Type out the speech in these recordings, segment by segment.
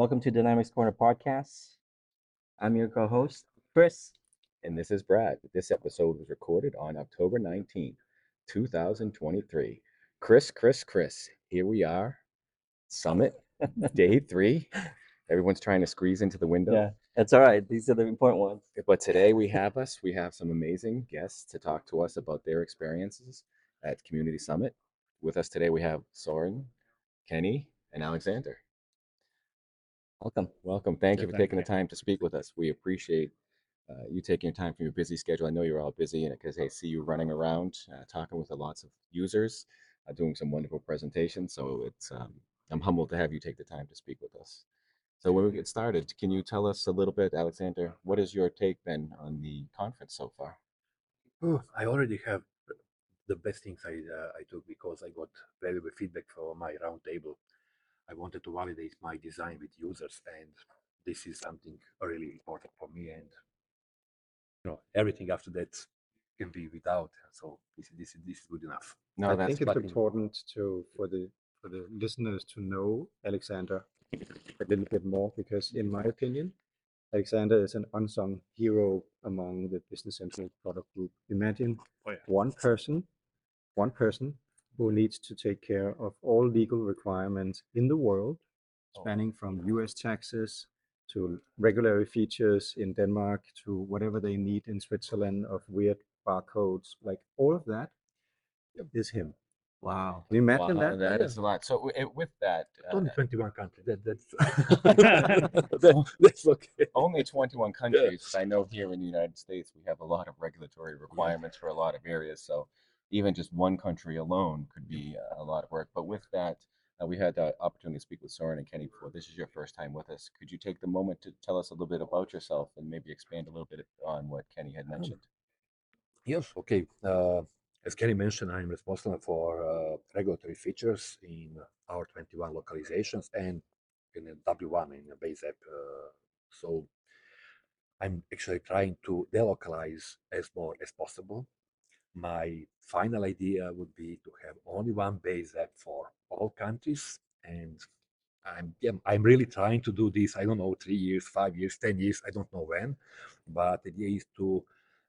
Welcome to Dynamics Corner Podcast. I'm your co host, Kris. And this is Brad. This episode was recorded on October 19th, 2023. Kris, Kris, Kris, here we are. Summit, day three. Everyone's trying to squeeze into the window. Yeah, that's all right. These are the important ones. But today we have us, we have some amazing guests to talk to us about their experiences at Community Summit. With us today, we have Soren, Kennie, and Aleksandar. Welcome. Welcome. Thank you for taking the time to speak with us. We appreciate uh, you taking your time from your busy schedule. I know you're all busy, and because I see you running around, uh, talking with lots of users, uh, doing some wonderful presentations. So it's um, I'm humbled to have you take the time to speak with us. So when we get started, can you tell us a little bit, Aleksandar? What has your take been on the conference so far? Oh, I already have the best things I uh, I took because I got valuable feedback from my roundtable. I wanted to validate my design with users, and this is something really important for me. And you know, everything after that can be without. So this is this is this is good enough. No, I think it's important to for the for the listeners to know Aleksandar a little bit more because, in my opinion, Aleksandar is an unsung hero among the Business Central product group. Imagine Oh, yeah. one person, one person who needs to take care of all legal requirements in the world, Oh. spanning from U.S. taxes to regulatory features in Denmark to whatever they need in Switzerland of weird barcodes, like all of that is him. Wow. Can you imagine wow, that? that is a lot. So wi- with that, uh, Only 21 countries. That, that's that, that's okay. only 21 countries. I know here in the United States, we have a lot of regulatory requirements for a lot of areas. So even just one country alone could be a lot of work. But with that, uh, we had the opportunity to speak with Soren and Kennie before. This is your first time with us. Could you take the moment to tell us a little bit about yourself and maybe expand a little bit on what Kennie had mentioned? Yes, okay. Uh, as Kennie mentioned, I'm responsible for uh, regulatory features in our 21 localizations and in the W1 in the base app. Uh, so I'm actually trying to delocalize as more as possible. My final idea would be to have only one base app for all countries, and I'm yeah, I'm really trying to do this. I don't know, three years, five years, ten years. I don't know when, but the idea is to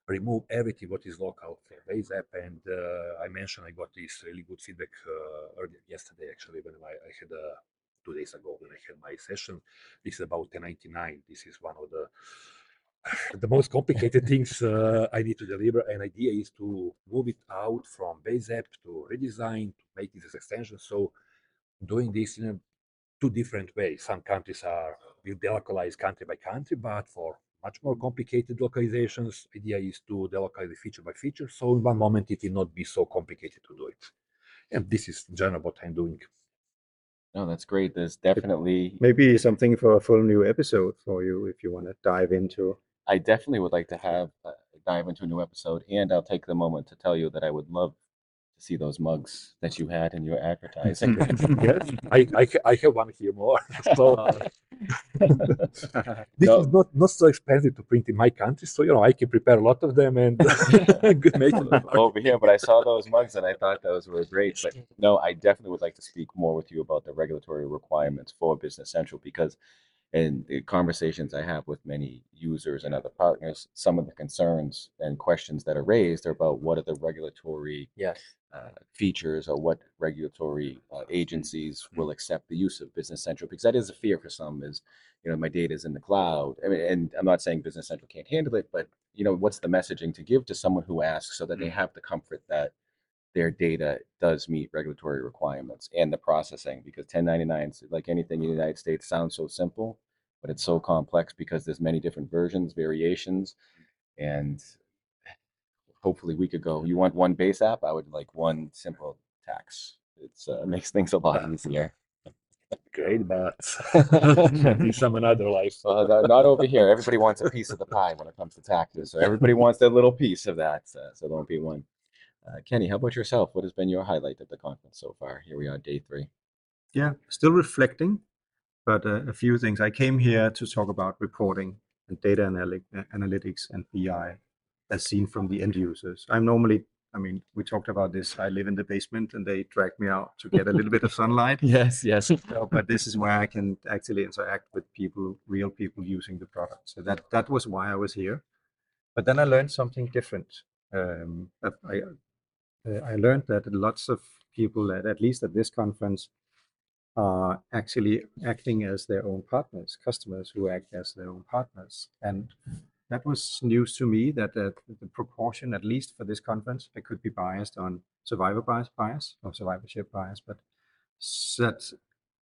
remove everything what is local for base app. And uh, I mentioned I got this really good feedback uh, earlier yesterday, actually, when I, I had uh, two days ago when I had my session. This is about 1099. This is one of the the most complicated things uh, I need to deliver. An idea is to move it out from base app to redesign to make this as extension. So doing this in a two different ways. Some countries are will delocalize country by country, but for much more complicated localizations, idea is to delocalize it feature by feature. So in one moment it will not be so complicated to do it. And this is in general what I'm doing. No, that's great. There's definitely, Maybe something for a full new episode for you if you want to dive into. I definitely would like to have uh, dive into a new episode. And I'll take the moment to tell you that I would love to see those mugs that you had in your advertising. yes, I, I, I have one here more. So this No. is not, not so expensive to print in my country. So, you know, I can prepare a lot of them and good make them. over here, but I saw those mugs and I thought those were great. But no, I definitely would like to speak more with you about the regulatory requirements for Business Central because in the conversations I have with many users and other partners, some of the concerns and questions that are raised are about what are the regulatory Yes. uh, features or what regulatory uh, agencies will accept the use of Business Central because that is a fear for some is you know my data is in the cloud. I mean, and I'm not saying Business Central can't handle it but you know what's the messaging to give to someone who asks so that they have the comfort that their data does meet regulatory requirements and the processing because 1099s like anything in the United States sounds so simple but it's so complex because there's many different versions variations and hopefully we could go. You want one base app? I would like one simple tax. It uh, makes things a lot easier. Great, in some another life. uh, not over here. Everybody wants a piece of the pie when it comes to taxes so everybody wants their little piece of that uh, so don't be one kennie how about yourself what has been your highlight of the conference so far here we are day three Yeah, still reflecting, but uh, a few things. I came here to talk about reporting and data analy- uh, analytics and BI as seen from the end users. I'm normally I mean, we talked about this. I live in the basement, and they drag me out to get a little bit of sunlight. Yes, yes. So, but this is where I can actually interact with people, real people using the product. So that that was why I was here. But then I learned something different. Um, I uh, I learned that lots of people, at, at least at this conference, are actually acting as their own partners, customers who act as their own partners, and that was news to me. That uh, the proportion, at least for this conference, I could be biased on survivor bias, bias or survivorship bias, but that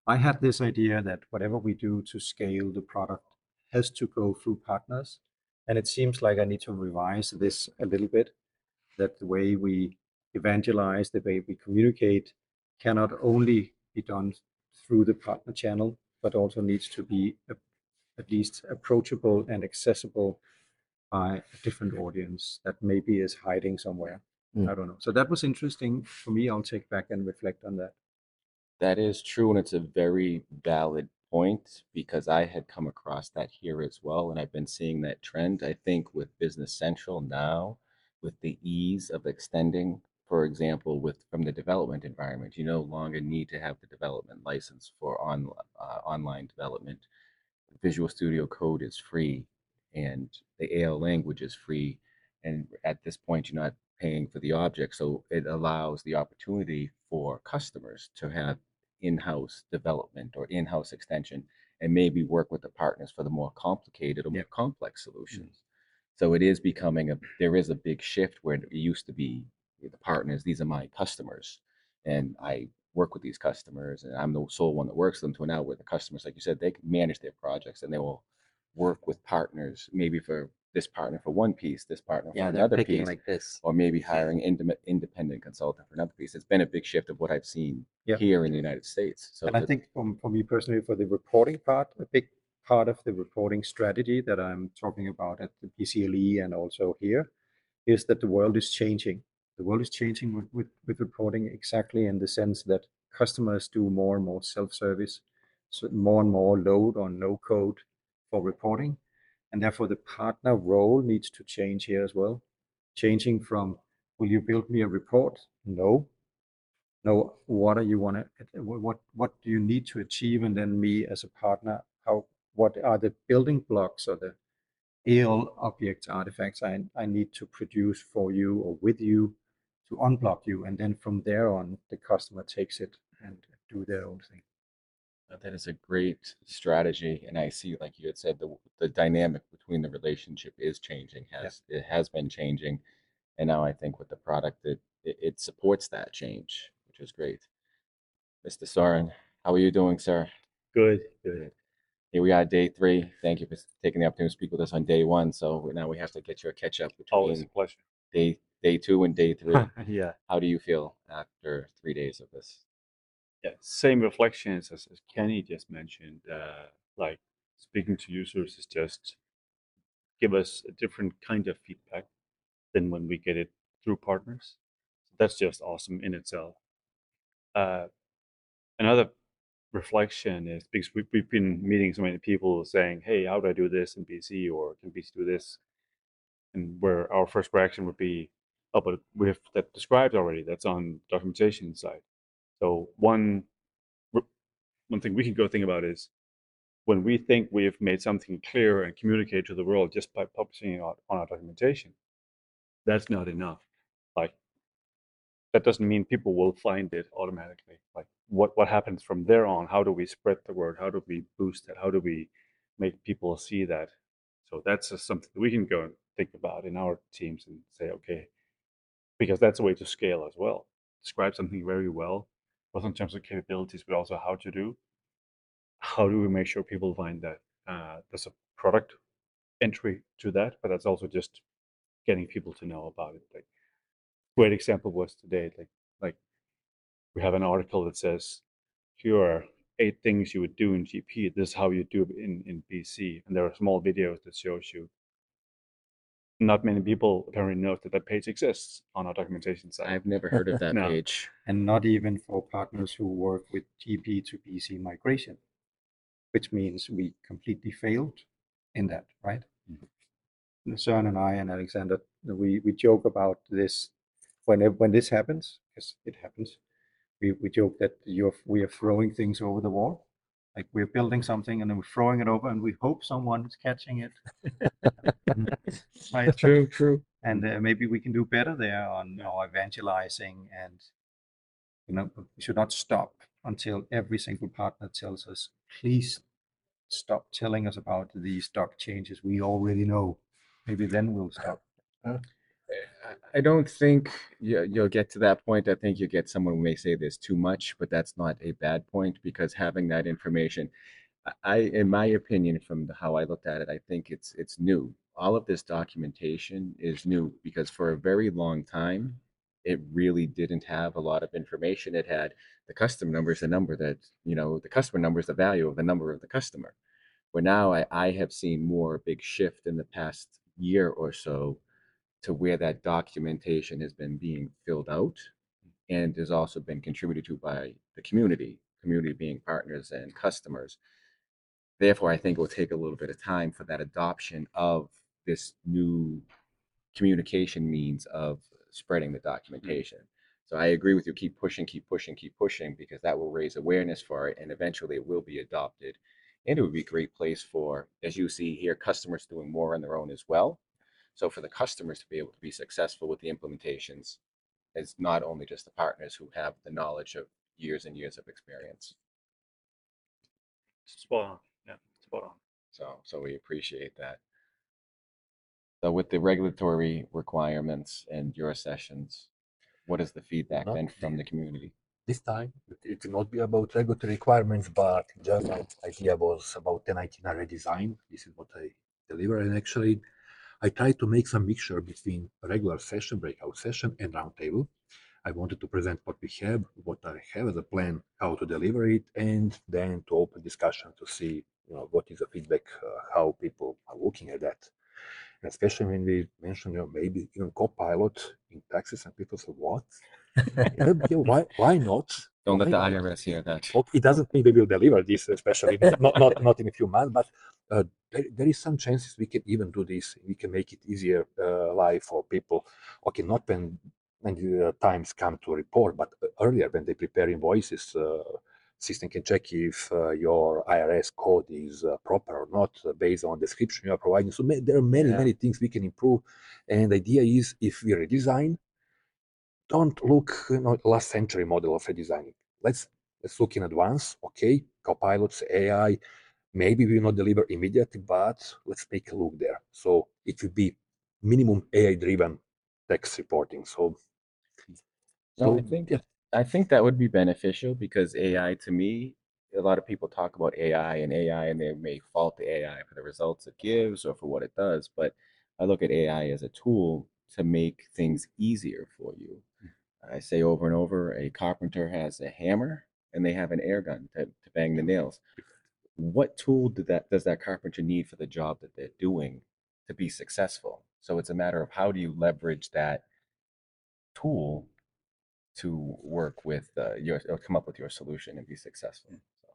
I had this idea that whatever we do to scale the product has to go through partners. And it seems like I need to revise this a little bit that the way we evangelize, the way we communicate cannot only be done through the partner channel, but also needs to be a, at least approachable and accessible by a different audience that maybe is hiding somewhere. Mm. I don't know. So that was interesting for me. I'll take back and reflect on that. That is true, and it's a very valid point because I had come across that here as well, and I've been seeing that trend. I think with Business Central now, with the ease of extending, for example, with from the development environment, you no longer need to have the development license for on uh, online development. Visual Studio Code is free, and the AL language is free, and at this point, you're not paying for the object, so it allows the opportunity for customers to have in-house development or in-house extension and maybe work with the partners for the more complicated or more Yep. complex solutions so it is becoming a there is a big shift where it used to be the partners these are my customers and i work with these customers and i'm the sole one that works with them to now where the customers like you said they can manage their projects and they will work with partners maybe for this partner for one piece this partner for Yeah, another piece like this. or maybe hiring indem- independent consultant for another piece. It's been a big shift of what I've seen Yeah. here in the United States. So and I think from, for me personally, for the reporting part, a big part of the reporting strategy that I'm talking about at the BCLE and also here is that the world is changing. The world is changing with, with, with reporting exactly in the sense that customers do more and more self-service, so more and more load on no code for reporting. And therefore the partner role needs to change here as well. Changing from, will you build me a report? No, No, what are you want to what what do you need to achieve and then me as a partner how what are the building blocks or the AL objects artifacts I, I need to produce for you or with you to unblock you and then from there on the customer takes it and do their own thing Uh, That is a great strategy, and I see, like you had said, the the dynamic between the relationship is changing. Has it has been changing, and now I think with the product, it it, it supports that change, which is great. Mr. Soren, how are you doing, sir? Good, good. Here we are, day three. Thank you for taking the opportunity to speak with us on day one. So now we have to get you a catch up Always a pleasure. day day two and day three. yeah. How do you feel after three days of this? Yeah. Same reflections as, as Kennie just mentioned. Uh, like speaking to users is just give us a different kind of feedback than when we get it through partners. That's just awesome in itself. Uh, another reflection is because we've, we've been meeting so many people saying, "Hey, how do I do this in BC?" or "Can BC do this?" And where our first reaction would be, "Oh, but we have that described already. That's on documentation side." So one one thing we can go think about is when we think we've made something clear and communicate to the world just by publishing it on on our documentation, that's not enough. Like that doesn't mean people will find it automatically. Like what what happens from there on? How do we spread the word? How do we boost it? How do we make people see that? So that's just something that we can go and think about in our teams and say, okay, because that's a way to scale as well. Describe something very well, both in terms of capabilities, but also how to do. How do we make sure people find that uh, there's a product entry to that, but that's also just getting people to know about it. Like great example was today, like like we have an article that says here are eight things you would do in GP. This is how you do it in, in BC. And there are small videos that shows you. Not many people apparently know that that page exists on our documentation site. I've never heard of that No. page. and not even for partners who work with GP to BC migration, which means we completely failed in that, right? Mm-hmm. Søren and I and Aleksandar, we, we joke about this when it- when this happens, because it happens, we, we joke that you're we are throwing things over the wall. Like we're building something and then we're throwing it over and we hope someone's catching it. right? True, true. and uh, maybe we can do better there on our evangelizing and you know we should not stop until every single partner tells us please stop telling us about these stock changes we already know maybe then we'll stop I- I don't think you, you'll get to that point. I think you get someone who may say there's too much, but that's not a bad point because having that information, I- in my opinion, from the, how I looked at it, I think it's it's new. All of this documentation is new because for a very long time, it really didn't have a lot of information. It had the customer number is the number that you know the customer number is the value of the number of the customer. But now I, I have seen more big shift in the past year or so to where that documentation has been being filled out and has also been contributed to by the community, community being partners and customers. Therefore, I think it will take a little bit of time for that adoption of this new communication means of spreading the mm-hmm. documentation. So I agree with you. Keep pushing, keep pushing, keep pushing, because that will raise awareness for it, and eventually it will be adopted. And it would be a great place for, as you see here, customers doing more on their own as well. So for the customers to be able to be successful with the implementations, it's not only just the partners who have the knowledge of years and years of experience. Spot on. Yeah, spot on. So, so we appreciate that. So with the regulatory requirements and your sessions, what is the feedback Not been from the community? This time, it, it will not be about regulatory requirements, but in general, idea was about 1099 redesign. This is what I deliver, and actually, I tried to make some mixture between regular session, breakout session, and roundtable. I wanted to present what we have, what I have as a plan, how to deliver it, and then to open discussion to see, you know, what is the feedback, uh, how people are looking at that. And especially when we mentioned, you know, maybe even Copilot in taxes, and people said, "What? Why? Why not?" Don't let the? IRS hear that. It doesn't mean we will deliver this, especially not, not, not in a few months, but uh, there, there is some chances we can even do this. We can make it easier uh, life for people. Okay, not when when the uh, times come to report, but uh, earlier when they prepare invoices, uh, system can check if uh, your IRS code is uh, proper or not uh, based on description you are providing. So there are many Yeah. many things we can improve, and the idea is if we redesign, don't look you know last century model of redesigning. Let's let's look in advance. Okay, copilots, AI, maybe we will not deliver immediately, but let's take a look there. So it will be minimum AI driven text reporting. So, No, I think yeah, I think that would be beneficial because AI to me, a lot of people talk about AI and AI and they may fault the AI for the results it gives or for what it does. But I look at AI as a tool to make things easier for you. I say over and over, a carpenter has a hammer and they have an air gun to, to bang the nails. What tool did that does that carpenter need for the job that they're doing to be successful? So it's a matter of how do you leverage that tool to work with uh, your or come up with your solution and be successful. So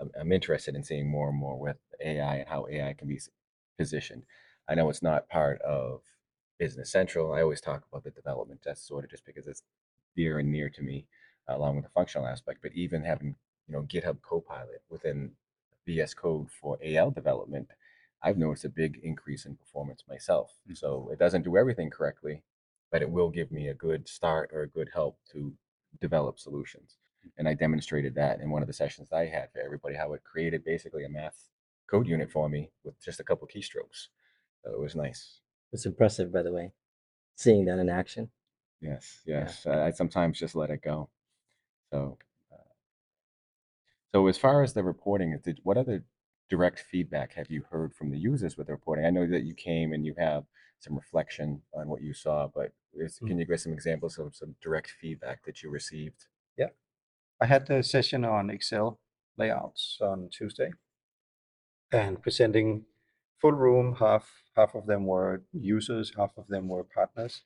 I'm, I'm interested in seeing more and more with AI and how AI can be positioned. I know it's not part of Business Central. I always talk about the development. That's sort of just because it's dear and near to me, uh, along with the functional aspect. But even having you know GitHub Copilot within VS Code for AL development, I've noticed a big increase in performance myself. Mm. So it doesn't do everything correctly, but it will give me a good start or a good help to develop solutions. Mm. And I demonstrated that in one of the sessions I had for everybody, how it created basically a math code unit for me with just a couple keystrokes. So it was nice. It's impressive, by the way, seeing that in action. Yes, Yeah. yes. I, I sometimes just let it go. So, so as far as the reporting, did what other direct feedback have you heard from the users with the reporting? I know that you came and you have some reflection on what you saw, but is, mm. can you give some examples of some direct feedback that you received? Yeah, I had a session on Excel layouts on Tuesday and presenting full room. Half half of them were users, half of them were partners.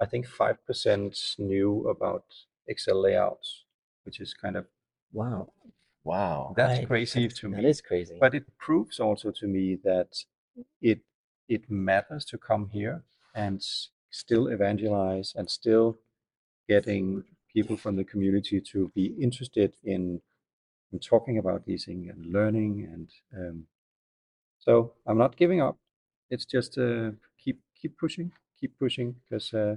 I think five percent knew about Excel layouts, which is kind of Wow. Wow. that's Right. crazy to me. That is crazy. But it proves also to me that it it matters to come here and still evangelize and still getting people from the community to be interested in, in talking about these things and learning. And um, so I'm not giving up. It's just uh, keep keep pushing, keep pushing because uh,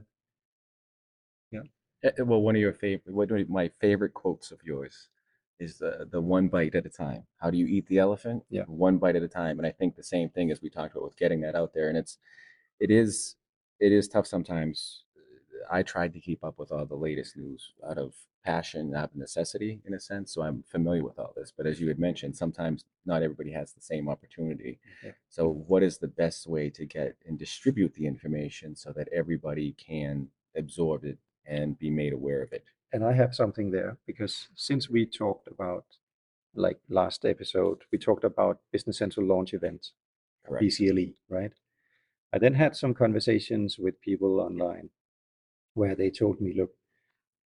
Uh, Well, one of your favorite, one of my favorite quotes of yours is the the one bite at a time. How do you eat the elephant? Yeah. one bite at a time. And I think the same thing as we talked about with getting that out there. And it's it is it is tough sometimes. I tried to keep up with all the latest news out of passion, out of necessity, in a sense. So I'm familiar with all this. But as you had mentioned, sometimes not everybody has the same opportunity. Yeah. So, what is the best way to get and distribute the information so that everybody can absorb it and be made aware of it? and I have something there because since we talked about like last episode, we talked about Business Central launch events, Correct. BCLE, right? I then had some conversations with people online where they told me, look,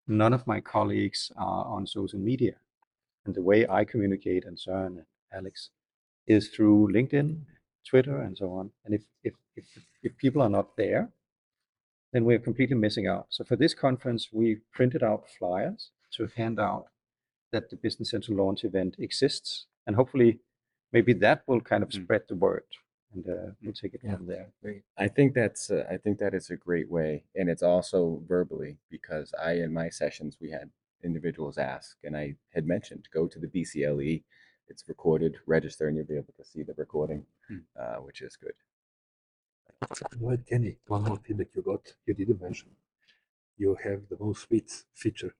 none of my colleagues are on social media. And the way I communicate and Søren and Alex is through LinkedIn, Twitter, and so on. And if if if, if people are not there, then we're completely missing out. So for this conference, we printed out flyers to hand out that the Business Central launch event exists, and hopefully, maybe that will kind of Mm. spread the word, and uh, we'll take it Yeah. from there. I think that's uh, I think that is a great way, and it's also verbally because I in my sessions we had individuals ask, and I had mentioned go to the BCLE. It's recorded, register, and you'll be able to see the recording, Hmm. uh, which is good. Well, Kennie, one more thing that you got, you didn't mention. You have the most sweet feature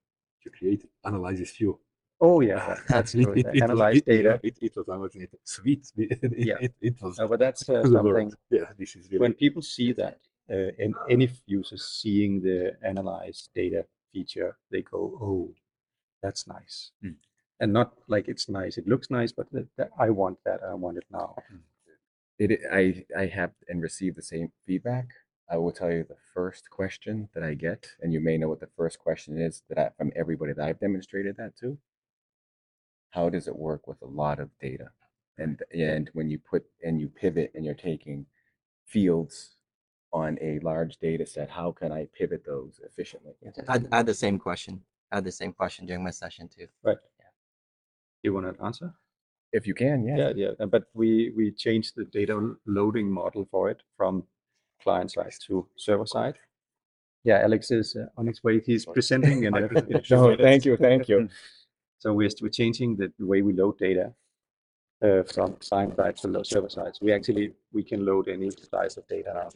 you created, analyzes view. Oh yeah, that's It- it- it Analyze it- data. It, it was analyzing it. Sweet. It, Yeah. it, was No, but that's uh, something Yeah, this is really when people see that, uh, and any users seeing the analyze data feature, they go, "Oh, that's nice," Mm. and not like it's nice. It looks nice, but that, that, I want that. I want it now. It I I have and receive the same feedback. I will tell you the first question that I get, and you may know what the first question is that I, from everybody that I've demonstrated that to. How does it work with a lot of data? And and when you put and you pivot and you're taking fields on a large data set, how can I pivot those efficiently? I, I had the same question. I had the same question during my session too. Right. Yeah. You want to answer? If you can, yeah. Yeah, yeah. But we we changed the data loading model for it from client side to server side. Yeah, Alex is uh, on his way. He's presenting in a, in No, thank you, thank you. So we're, we're changing the, the way we load data uh, from client side to server side. So we actually we can load any size of data now.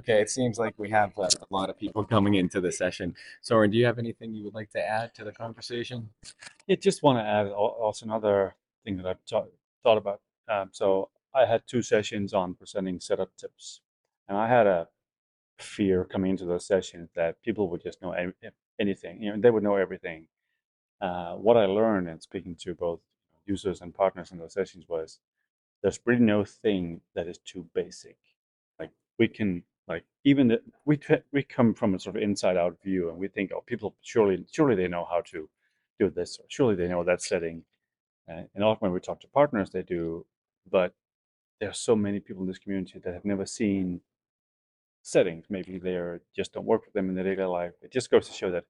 Okay, it seems like we have uh, a lot of people coming into the session. Soren, do you have anything you would like to add to the conversation? Yeah, just want to add also another thing that I've thought about. Um, so I had two sessions on presenting setup tips, and I had a fear coming into those sessions that people would just know anything. You know, they would know everything. Uh, what I learned in speaking to both users and partners in those sessions was there's really no thing that is too basic. We can like even the, we we come from a sort of inside out view and we think oh people surely surely they know how to do this or surely they know that setting. Uh, and often when we talk to partners they do but there are so many people in this community that have never seen settings. Maybe they're just don't work with them in their daily life. It just goes to show that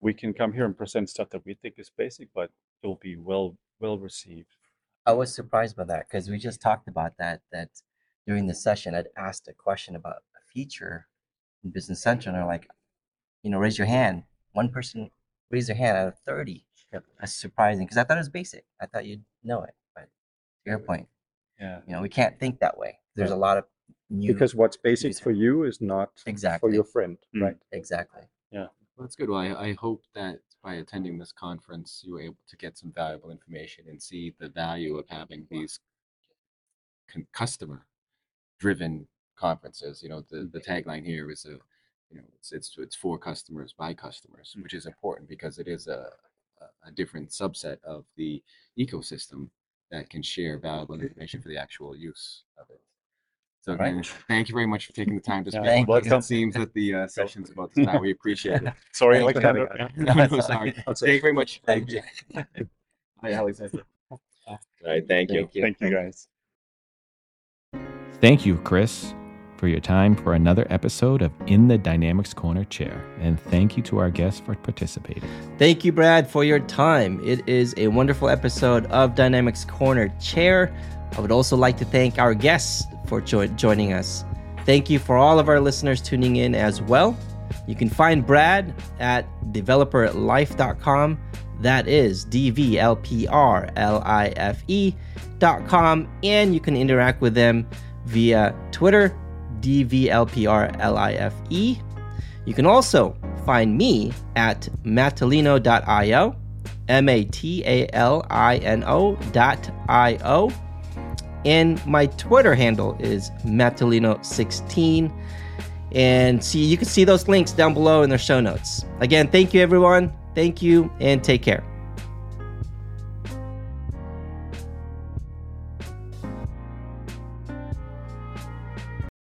we can come here and present stuff that we think is basic but it will be well well received. I was surprised by that because we just talked about that. That during the session, I'd asked a question about a feature in Business Central, and they're like, you know, raise your hand. One person raised their hand out of 30. Yep. That's surprising because I thought it was basic. I thought you'd know it. But to your point, yeah you know, we can't think that way. There's a lot of new. Because what's basic user- for you is not Exactly. for your friend, Mm. right? exactly. Yeah. Well, that's good. Well, I, I hope that by attending this conference, you were able to get some valuable information and see the value of having these con- customer-driven conferences. You know, the, the mm-hmm. tagline here is a, you know, it's it's it's for customers by customers, mm. which is important because it is a a- different subset of the ecosystem that can share valuable information for the actual use of it. So Right. again, thank you very much for taking the time to speak. Thank with us. It seems that the uh, session's about to start. We appreciate it. sorry Thanks aleksandar No, No, sorry. Thank you very much. Thank you. Hi, Aleksandar. All right, thank you. thank you guys Thank you, Kris, for your time for another episode of In the Dynamics Corner Chair. And thank you to our guests for participating. Thank you, Brad, for your time. It is a wonderful episode of Dynamics Corner Chair. I would also like to thank our guests for jo- joining us. Thank you for all of our listeners tuning in as well. You can find Brad at developerlife.com. That is D V L P R L I F E.com. And you can interact with them via Twitter, DVLPRLIFE. You can also find me at matalino.io, M A T A L I N O dot I O. And my Twitter handle is Matalino16. And see, you can see those links down below in the show notes. Again, thank you, everyone. Thank you, and take care.